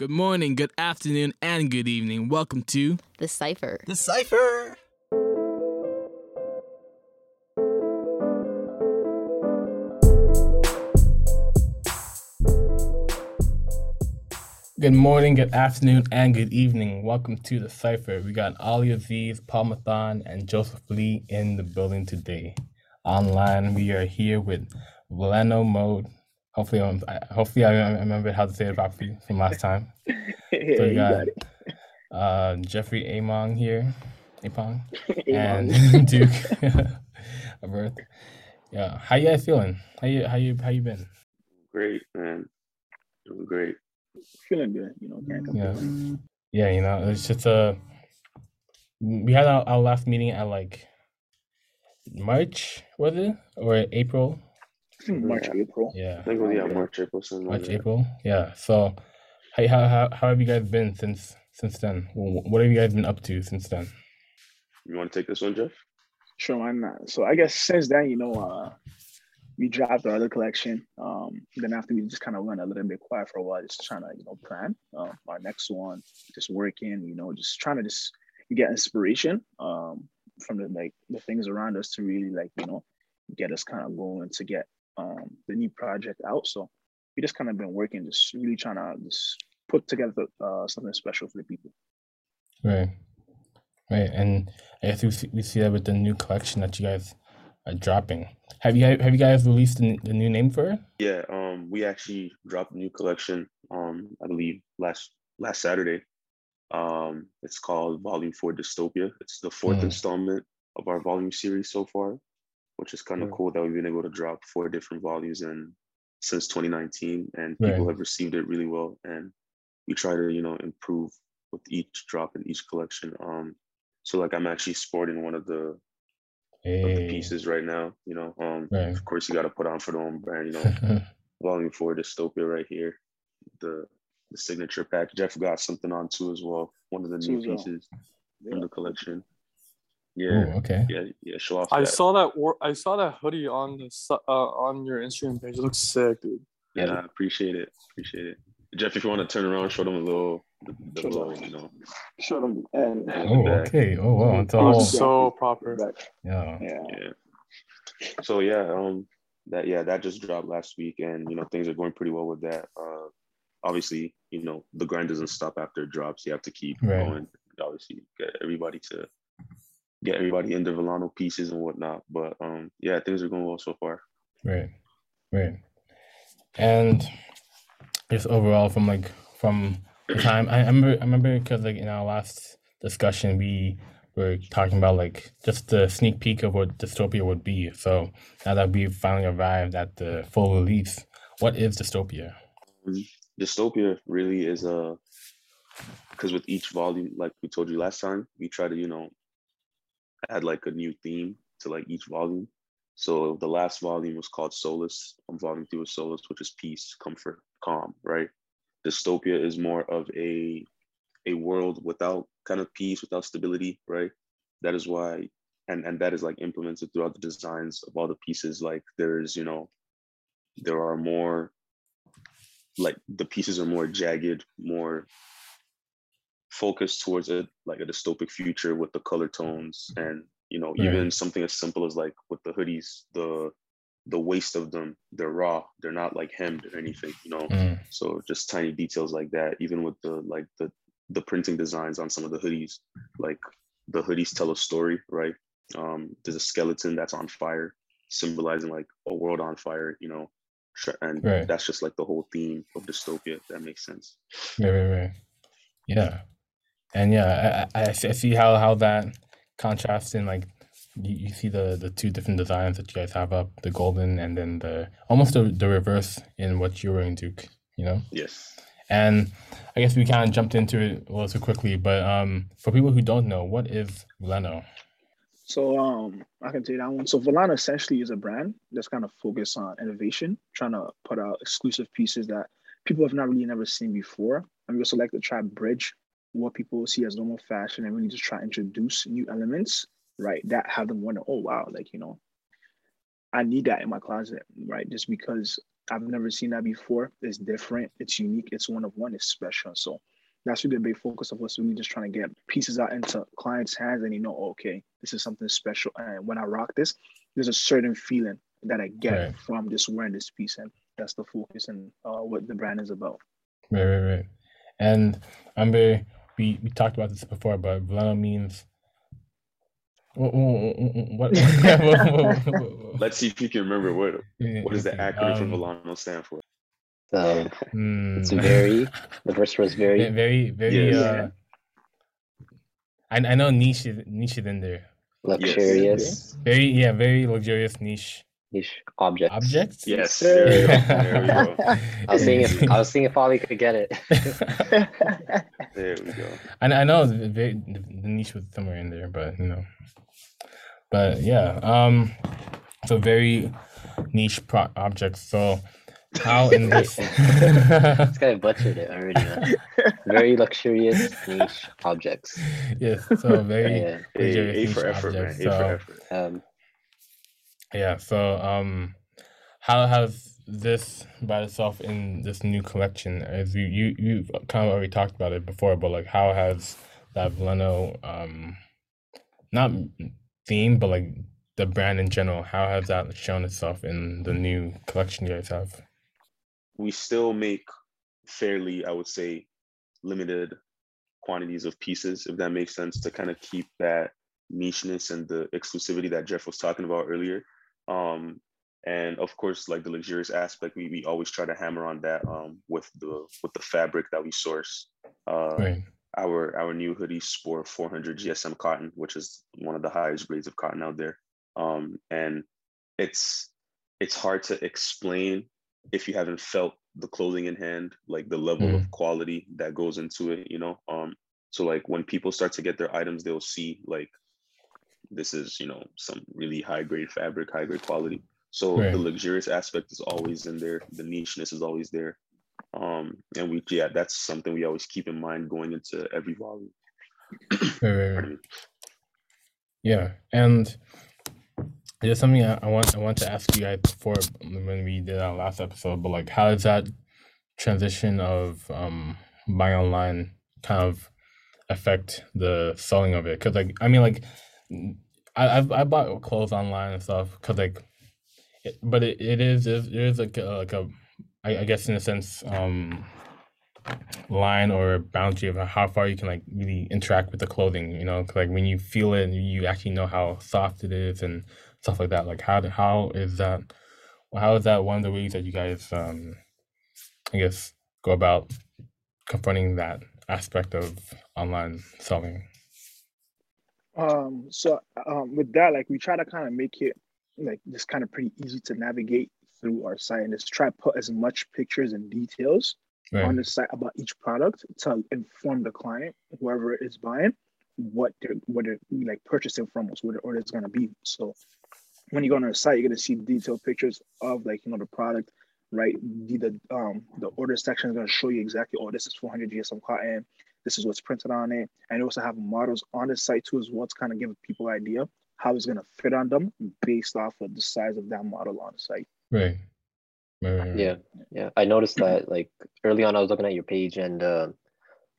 Good morning, good afternoon, and good evening. Welcome to The Cypher. The Cypher. Good morning, good afternoon, and good evening. Welcome to the Cypher. We got Olly Azeez, Paul Mithon, and Joseph Lee in the building today. Online, we are here with VLNO Mode. Hopefully, I'm, I- hopefully I I remember how to say it properly from last time. So yeah, we you got got it. uh, Jeffrey Among here, Apong, and Duke of Earth. Yeah, how you guys feeling? How you how you how you been? Great, man. Doing great. Feeling good, you know, can't complain. Yeah. Yeah, you know, it's just a. we had our, our last meeting at like March, was it? Or April? I think March, Yeah. April. I Yeah. think it was yeah, March, April, something like March. April. Yeah. So how how how how have you guys been since since then? What have you guys been up to since then? You want to take this one, Jeff? Sure, why not? So I guess since then, you know, uh, we dropped our other collection. Um, then after we just kind of went a little bit quiet for a while, just trying to, you know, plan um, our next one, just working, you know, just trying to just get inspiration um, from the like the things around us to really like, you know, get us kind of going to get um, the new project out. So we just kind of been working, just really trying to just put together uh, something special for the people. Right. Right. And I guess we see, we see that with the new collection that you guys are dropping. Have you have you guys released the, the new name for it? Yeah, um, we actually dropped a new collection, um, I believe last last Saturday. Um, it's called Volume Four Dystopia. It's the fourth Mm. installment of our volume series so far, which is kind of Right. cool that we've been able to drop four different volumes in since 2019, and people Right. have received it really well. And we try to, you know, improve with each drop in each collection. Um, so like I'm actually sporting one of the of the pieces right now. You know, um, Right. of course you got to put on for the own brand. You know, Volume Four Dystopia right here, the the signature pack. Jeff got something on too as well. One of the new pieces Yeah. from the collection. Ooh, Yeah, okay. yeah, yeah. Show off. I that. saw that. Wor- I saw that hoodie on the uh, on your Instagram page. It looks sick, dude. Yeah, I appreciate it. Appreciate it. Jeff, if you want to turn around, show them a little, the, the Sure. little, you know. Show them and Yeah. Oh, back. okay. Oh, wow. It's a It whole. looks so proper. Yeah. Yeah. Yeah. So yeah, um, that yeah, that just dropped last week, and you know things are going pretty well with that. Uh, obviously, you know the grind doesn't stop after it drops. You have to keep Right. going. Obviously, get everybody to get everybody in the VLNO pieces and whatnot. But um, yeah, things are going well so far. Right. Right. And just overall, from like from the time I remember, I remember because like in our last discussion, we were talking about like just the sneak peek of what dystopia would be. So now that we've finally arrived at the full release, what is dystopia? Dystopia really is a because with each volume, like we told you last time, we try to you know add like a new theme to like each volume. So the last volume was called Solace. I'm volume two was Solace, which is peace, comfort, calm, right? Dystopia is more of a a world without kind of peace, without stability, right? That is why, and and that is like implemented throughout the designs of all the pieces. Like there's, you know, there are more like the pieces are more jagged, more focused towards a like a dystopic future with the color tones and you know Right. even something as simple as like with the hoodies the the waist of them they're raw. They're not like hemmed or anything you know? Mm, so just tiny details like that even with the like the the printing designs on some of the hoodies. Like the hoodies tell a story right? Um there's a skeleton that's on fire symbolizing like a world on fire you know? And Right. that's just like the whole theme of dystopia that makes sense. Right, right, right. Yeah, and yeah, I, I, I see how how that contrasts in like you, you see the the two different designs that you guys have up, the golden and then the almost the, the reverse in what you're wearing, Duke. You know. yes And I guess we kind of jumped into it a little too quickly, but um, for people who don't know, what is Leno? So um, I can take that one. So VLNO essentially is a brand that's kind of focused on innovation, trying to put out exclusive pieces that people have not really never seen before. And we also like to try bridge what people see as normal fashion and really just try to introduce new elements, right? That have them wonder, oh wow, like you know, I need that in my closet, right? Just because I've never seen that before. It's different. It's unique. It's one of one. It's special. So that's really a big focus of us. Really just trying to get pieces out into clients' hands, and you know, okay, this is something special. And when I rock this, there's a certain feeling that I get Right. from just wearing this piece, and that's the focus and uh, what the brand is about. Right, right, right. And I'm very we we talked about this before, but VLNO means what what, what, what, what, Let's see if you can remember what what does the acronym for um, VLNO stand for. So hmm. it's very. The first was Ve- very. very very Yes. uh I, I know niche is niche is in there. luxurious Very yeah, very luxurious niche niche objects. objects. Yes, sir. there we go. There we go. I was seeing if I was seeing if Olly could get it. There we go. I, I know the, very, the, the niche was somewhere in there, but you know, but yeah, um, so very niche pro objects. So how in this? this guy butchered it already. Man. Very luxurious niche objects. yes, so very Yeah. A, luxurious A niche for effort, man. A objects. for So effort. Um, yeah, so um, how has this by itself in this new collection? As you you you've kind of already talked about it before, but like how has that Leno um, not theme, but like the brand in general, how has that shown itself in the new collection you guys have? we still make fairly, I would say, limited quantities of pieces, if that makes sense, to kind of keep that nicheness and the exclusivity that Jeff was talking about earlier. Um, and of course, like the luxurious aspect, we, we always try to hammer on that um, with the with the fabric that we source. Uh, Right. our our new hoodies sport 400 GSM cotton, which is one of the highest grades of cotton out there. Um, and it's it's hard to explain if you haven't felt the clothing in hand, like the level Mm. of quality that goes into it, you know. Um, so like when people start to get their items, they'll see like this is, you know, some really high grade fabric, high grade quality. So Right. the luxurious aspect is always in there, the nicheness is always there. Um, and we yeah, that's something we always keep in mind going into every volume. Right, right. Yeah, and there's something I, I want I want to ask you guys before when we did our last episode, but like how does that transition of um buying online kind of affect the selling of it? Because like I mean like I I've, I bought clothes online and stuff because like, it, but it, it is it is like a, like a I, I guess in a sense um line or boundary of how far you can like really interact with the clothing you know? 'cause, like when you feel it you actually know how soft it is and stuff like that. Like how how is that how is that one of the ways that you guys um i guess go about confronting that aspect of online selling Um, so um, with that, like we try to kind of make it like just kind of pretty easy to navigate through our site and just try to put as much pictures and details on the site about each product to inform the client, whoever is buying, what they're what they're like purchasing from us, what the order is gonna be. So when you go on our site, you're gonna see detailed pictures of like you know the product, right? The, the um the order section is gonna show you exactly, oh, this is 400 GSM cotton, this is what's printed on it. And you also have models on the site too, as well to kind of give people an idea how it's gonna fit on them based off of the size of that model on the site. right right, right, right. yeah, yeah. I noticed that like early on, I was looking at your page, and uh,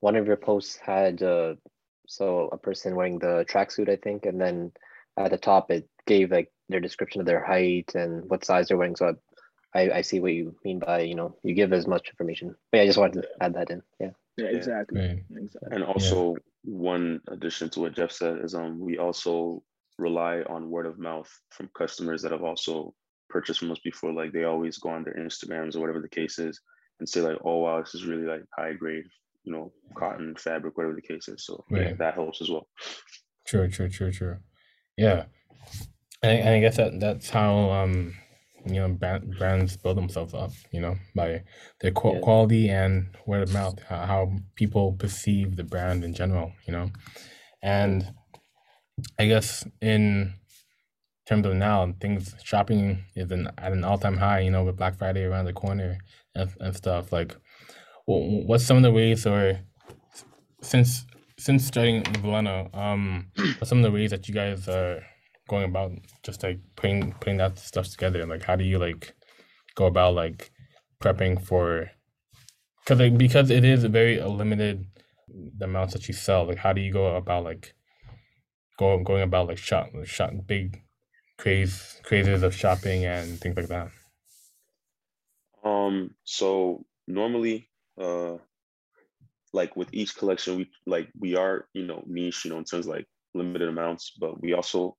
one of your posts had uh, so a person wearing the tracksuit, I think, and then at the top it gave like their description of their height and what size they're wearing. So I, I see what you mean by you know you give as much information. But yeah, I just wanted to add that in. Yeah. Yeah, Yeah. exactly. right Exactly. And also one addition to what Jeff said is um we also rely on word of mouth from customers that have also purchased from us before. Like they always go on their Instagrams or whatever the case is and say like, oh wow, this is really like high grade, you know, cotton fabric, whatever the case is. So yeah, that helps as well. True, true, true, true. Yeah, and, and I guess that that's how um you know brand, brands build themselves up. You know, by their qu- Yeah. quality and word of mouth, how, how people perceive the brand in general. You know, and I guess in terms of now, things shopping is an, at an all time high. You know, with Black Friday around the corner and, and stuff. Like, wh- what's some of the ways or since since starting VLNO, um, what's some of the ways that you guys are going about just like putting putting that stuff together? Like, how do you like go about like prepping for because like because it is a very limited the amounts that you sell. Like, how do you go about like going going about like shop shop big craze crazes of shopping and things like that? Um, so normally, uh, like with each collection, we like we are you know niche, you know, in terms of, like limited amounts, but we also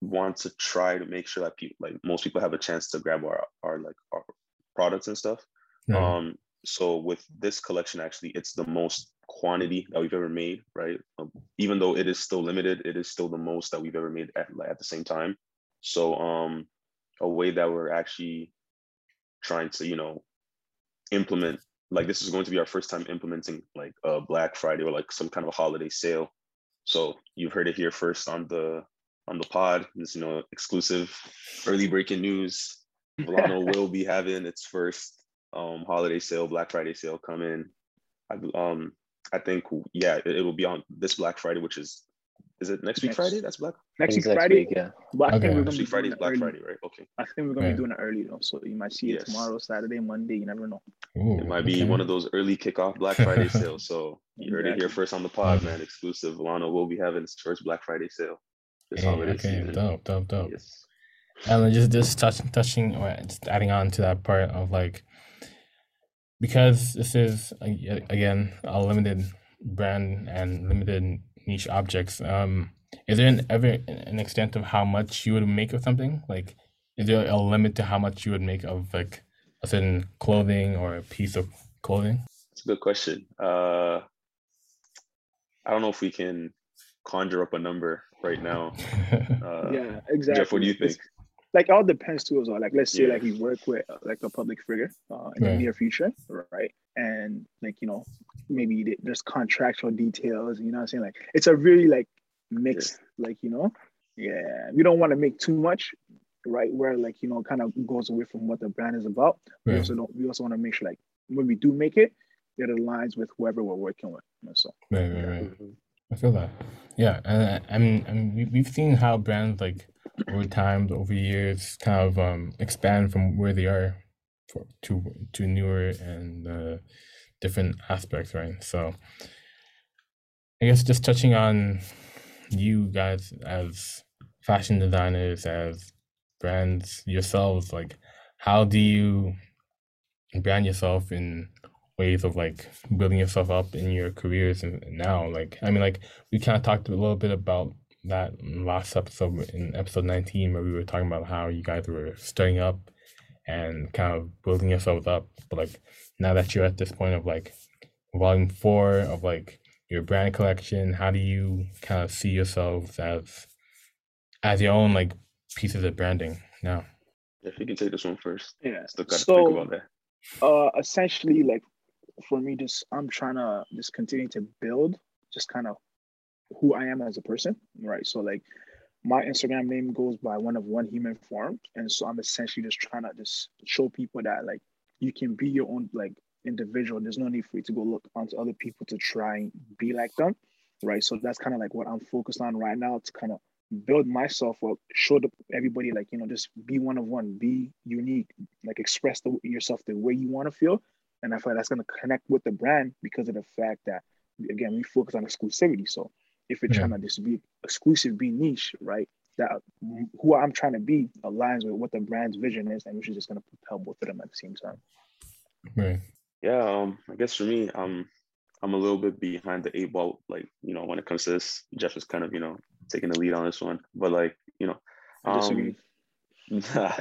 want to try to make sure that people like most people have a chance to grab our our like our products and stuff. Um, so with this collection, actually, it's the most quantity that we've ever made, right? Um, even though it is still limited, it is still the most that we've ever made at like, at the same time. So um, a way that we're actually trying to, you know, implement like this is going to be our first time implementing like a Black Friday or like some kind of a holiday sale. So you've heard it here first on the on the pod. This you know exclusive early breaking news. VLNO will be having its first um, holiday sale, Black Friday sale come in. I, um, I think yeah, it, it, will be on this Black Friday, which is is it next week next, Friday? That's Black. Next week Friday, week, yeah. But I think we're gonna be Friday Black early. Friday, right? Okay. I think we're gonna yeah. be doing it early though, so you might see yes. it tomorrow, Saturday, Monday. You never know. Ooh, it might be one of those early kickoff Black Friday sales. So you heard exactly. it here first on the pod, man. Exclusive. VLNO will be having its first Black Friday sale this yeah, holiday okay. season. Dope, dope, dope. Yes. And just just touching touching or just adding on to that part of like because this is again a limited brand and limited niche objects. Um, is there an, ever an extent of how much you would make of something? Like, is there a limit to how much you would make of like a certain clothing or a piece of clothing? It's a good question. Uh, I don't know if we can conjure up a number right now. Uh, yeah, exactly. Jeff, what do you think? It's, like all depends too as well. Like let's say yeah. like we work with uh, like a public figure uh, in the near future, right? And like you know maybe there's contractual details. You know what I'm saying? Like it's a really like mixed yeah. like you know yeah we don't want to make too much right where like you know kind of goes away from what the brand is about. We also don't we also want to make sure like when we do make it, it aligns with whoever we're working with. You know, so right, right, right. Mm-hmm. I feel that. Yeah, and I mean, mean, we've seen how brands like over time, over years, kind of um, expand from where they are for, to to newer and uh, different aspects, right? So, I guess just touching on you guys as fashion designers, as brands yourselves, like how do you brand yourself in ways of like building yourself up in your careers and now like i mean like we kind of talked a little bit about that last episode in episode 19 where we were talking about how you guys were starting up and kind of building yourselves up but like now that you're at this point of like volume four of like your brand collection how do you kind of see yourselves as as your own like pieces of branding now? If you can take this one first. Yeah. Still gotta so, think about that. uh essentially like for me just i'm trying to just continue to build just kind of who i am as a person right? So like my instagram name goes by one of one human form. And so i'm essentially just trying to just show people that like you can be your own like individual. There's no need for you to go look onto other people to try and be like them right? So that's kind of like what i'm focused on right now to kind of build myself up show the, everybody like you know just be one of one be unique like express the, yourself the way you want to feel and I feel like that's going to connect with the brand because of the fact that, again, we focus on exclusivity. So if we're yeah. trying to just be exclusive, be niche, right? That who I'm trying to be aligns with what the brand's vision is, and which is just going to propel both of them at the same time. Right. Yeah. Um. I guess for me, um, I'm a little bit behind the eight ball. Like you know, when it comes to this, Jeff is kind of you know taking the lead on this one. But like you know, um,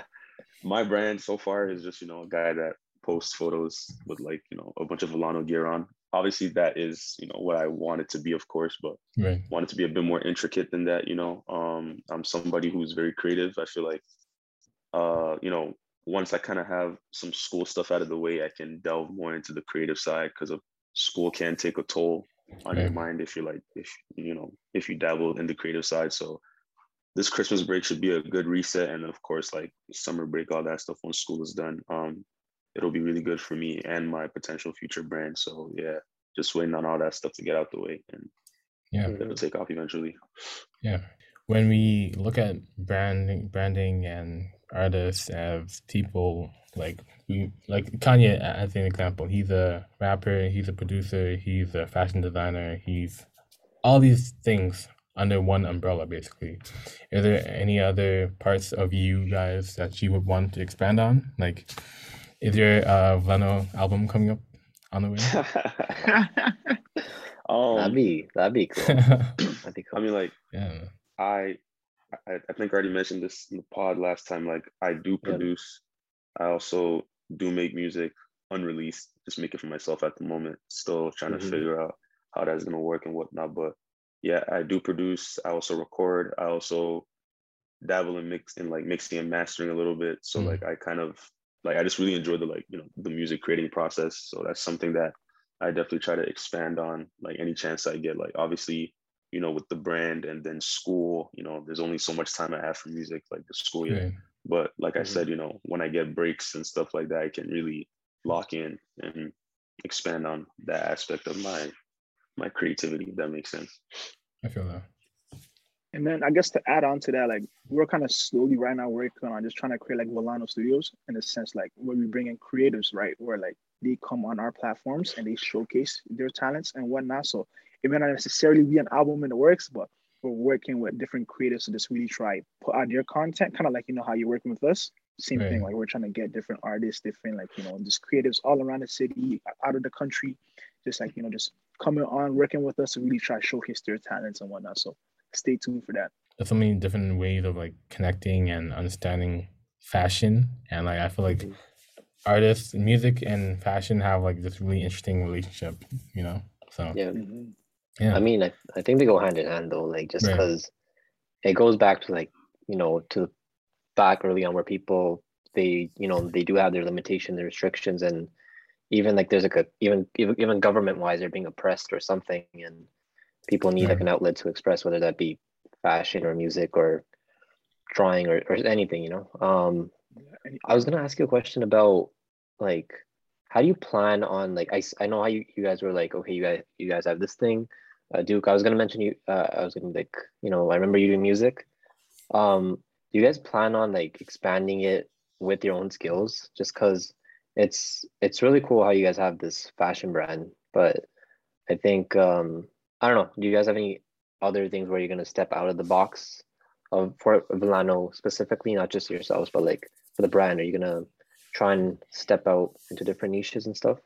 my brand so far is just you know a guy that post photos with like you know a bunch of VLNO gear on. Obviously, that is you know what I want it to be, of course, but right. want it to be a bit more intricate than that. You know, um, I'm somebody who's very creative. I feel like, uh, you know, once I kind of have some school stuff out of the way, I can delve more into the creative side because of school can take a toll on right. your mind if you're like if you know if you dabble in the creative side. So this Christmas break should be a good reset, and of course, like summer break, all that stuff when school is done. Um, it'll be really good for me and my potential future brand. So yeah, just waiting on all that stuff to get out the way and yeah, it'll take off eventually. Yeah. When we look at branding branding and artists as people like we like Kanye as an example. He's a rapper, he's a producer, he's a fashion designer, he's all these things under one umbrella basically. Is there any other parts of you guys that you would want to expand on? Like is there a VLNO album coming up on the way? um, that'd be that'd be cool. That'd be cool. I mean, like yeah. I, I I think I already mentioned this in the pod last time. Like I do Yeah. produce. I also do make music unreleased. Just make it for myself at the moment. Still trying Mhm. to figure out how that's gonna work and whatnot. But yeah, I do produce. I also record. I also dabble in mix in like mixing and mastering a little bit. So Mm. like I kind of like I just really enjoy the like you know the music creating process. So that's something that I definitely try to expand on like any chance I get. Like obviously, you know, with the brand and then school, you know, there's only so much time I have for music, like the school year. Right. But like I Mhm. said, you know, when I get breaks and stuff like that, I can really lock in and expand on that aspect of my my creativity, if that makes sense. I feel that. And then I guess to add on to that, like we're kind of slowly right now working on just trying to create like VLNO Studios in a sense, like where we bring in creatives, right? Where like they come on our platforms and they showcase their talents and whatnot. So it may not necessarily be an album in the works, but we're working with different creatives to just really try put out their content, kind of like you know how you're working with us. Same thing, like we're trying to get different artists, different like you know, just creatives all around the city, out of the country, just like you know, just coming on, working with us to really try to showcase their talents and whatnot. So stay tuned for that. There's so many different ways of like connecting and understanding fashion. And like I feel like Mhm. artists, music and fashion have like this really interesting relationship, you know? So yeah. yeah. I mean, I, I think they go hand in hand though, like just Right. because it goes back to like, you know, to back early on where people they, you know, they do have their limitations, their restrictions, and even like there's like a even even, even government wise they're being oppressed or something, and people need like an outlet to express whether that be fashion or music or drawing or, or anything, you know. Um, I was gonna ask you a question about like how do you plan on like i, I know how you, you guys were like okay you guys you guys have this thing uh, Duke. I was gonna mention you uh, I was gonna like you know I remember you doing music. Um do you guys plan on like expanding it with your own skills? Just because it's it's really cool how you guys have this fashion brand but I think um I don't know do you guys have any other things where you're gonna step out of the box of for VLNO specifically not just yourselves but like for the brand are you gonna try and step out into different niches and stuff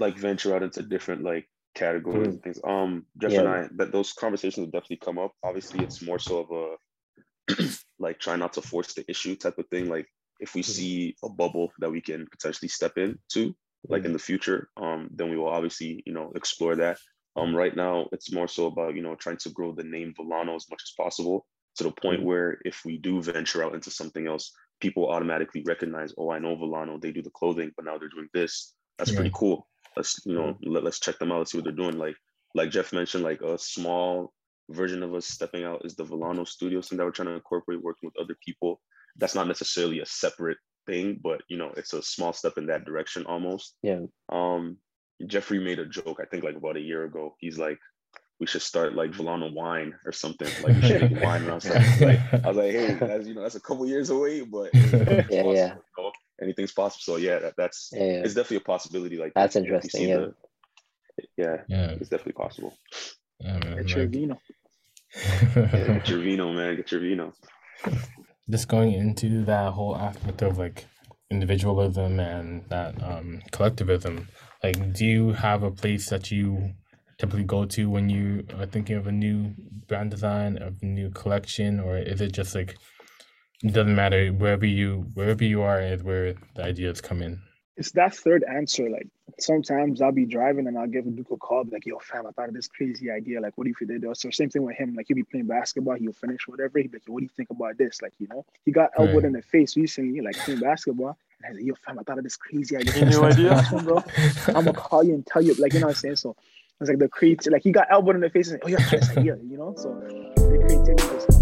like venture out into different like categories Mm. and things. Um, Jeff Yeah. and I, that those conversations will definitely come up. Obviously, it's more so of a like try not to force the issue type of thing. Like if we Mhm. see a bubble that we can potentially step into, like Mhm. in the future, um, then we will obviously you know explore that. Um, right now it's more so about you know trying to grow the name VLNO as much as possible to the point Mhm. where if we do venture out into something else, people automatically recognize, oh, I know VLNO, they do the clothing, but now they're doing this. That's pretty cool. Let's you know let, let's check them out. Let's see what they're doing. Like like Jeff mentioned, like a small version of us stepping out is the VLNO Studio, something that we're trying to incorporate, working with other people. That's not necessarily a separate thing, but you know, it's a small step in that direction almost. Yeah. Um, Jeffrey made a joke, I think like about a year ago. He's like, we should start like VLNO wine or something. Like we should make wine around something. Like I was like, hey, that's you know, that's a couple years away, but Yeah, possible, yeah. you know? anything's possible. So yeah, that, that's yeah, yeah. it's definitely a possibility. Like That's interesting, yeah. the- yeah, yeah. it's definitely possible. Yeah, man. Get your like- vino. Yeah, get your vino, man. Get your vino. just going into that whole aspect of like individualism and that um collectivism like do you have a place that you typically go to when you are thinking of a new brand design of a new collection or is it just like it doesn't matter wherever you wherever you are is where the ideas come in It's that third answer. Like sometimes I'll be driving and I'll give Duke a call, like, yo, fam, I thought of this crazy idea. Like, what if you did this? So same thing with him. Like he'll be playing basketball, he'll finish whatever. He'll be like, what do you think about this? Like, you know, he got elbowed Right. in the face recently, like playing basketball. And I was like, yo, fam, I thought of this crazy idea. New idea? bro. I'm gonna call you and tell you, like, you know what I'm saying? So it's like the creativity, like he got elbowed in the face and oh yeah, this idea, you know? So the creativity like,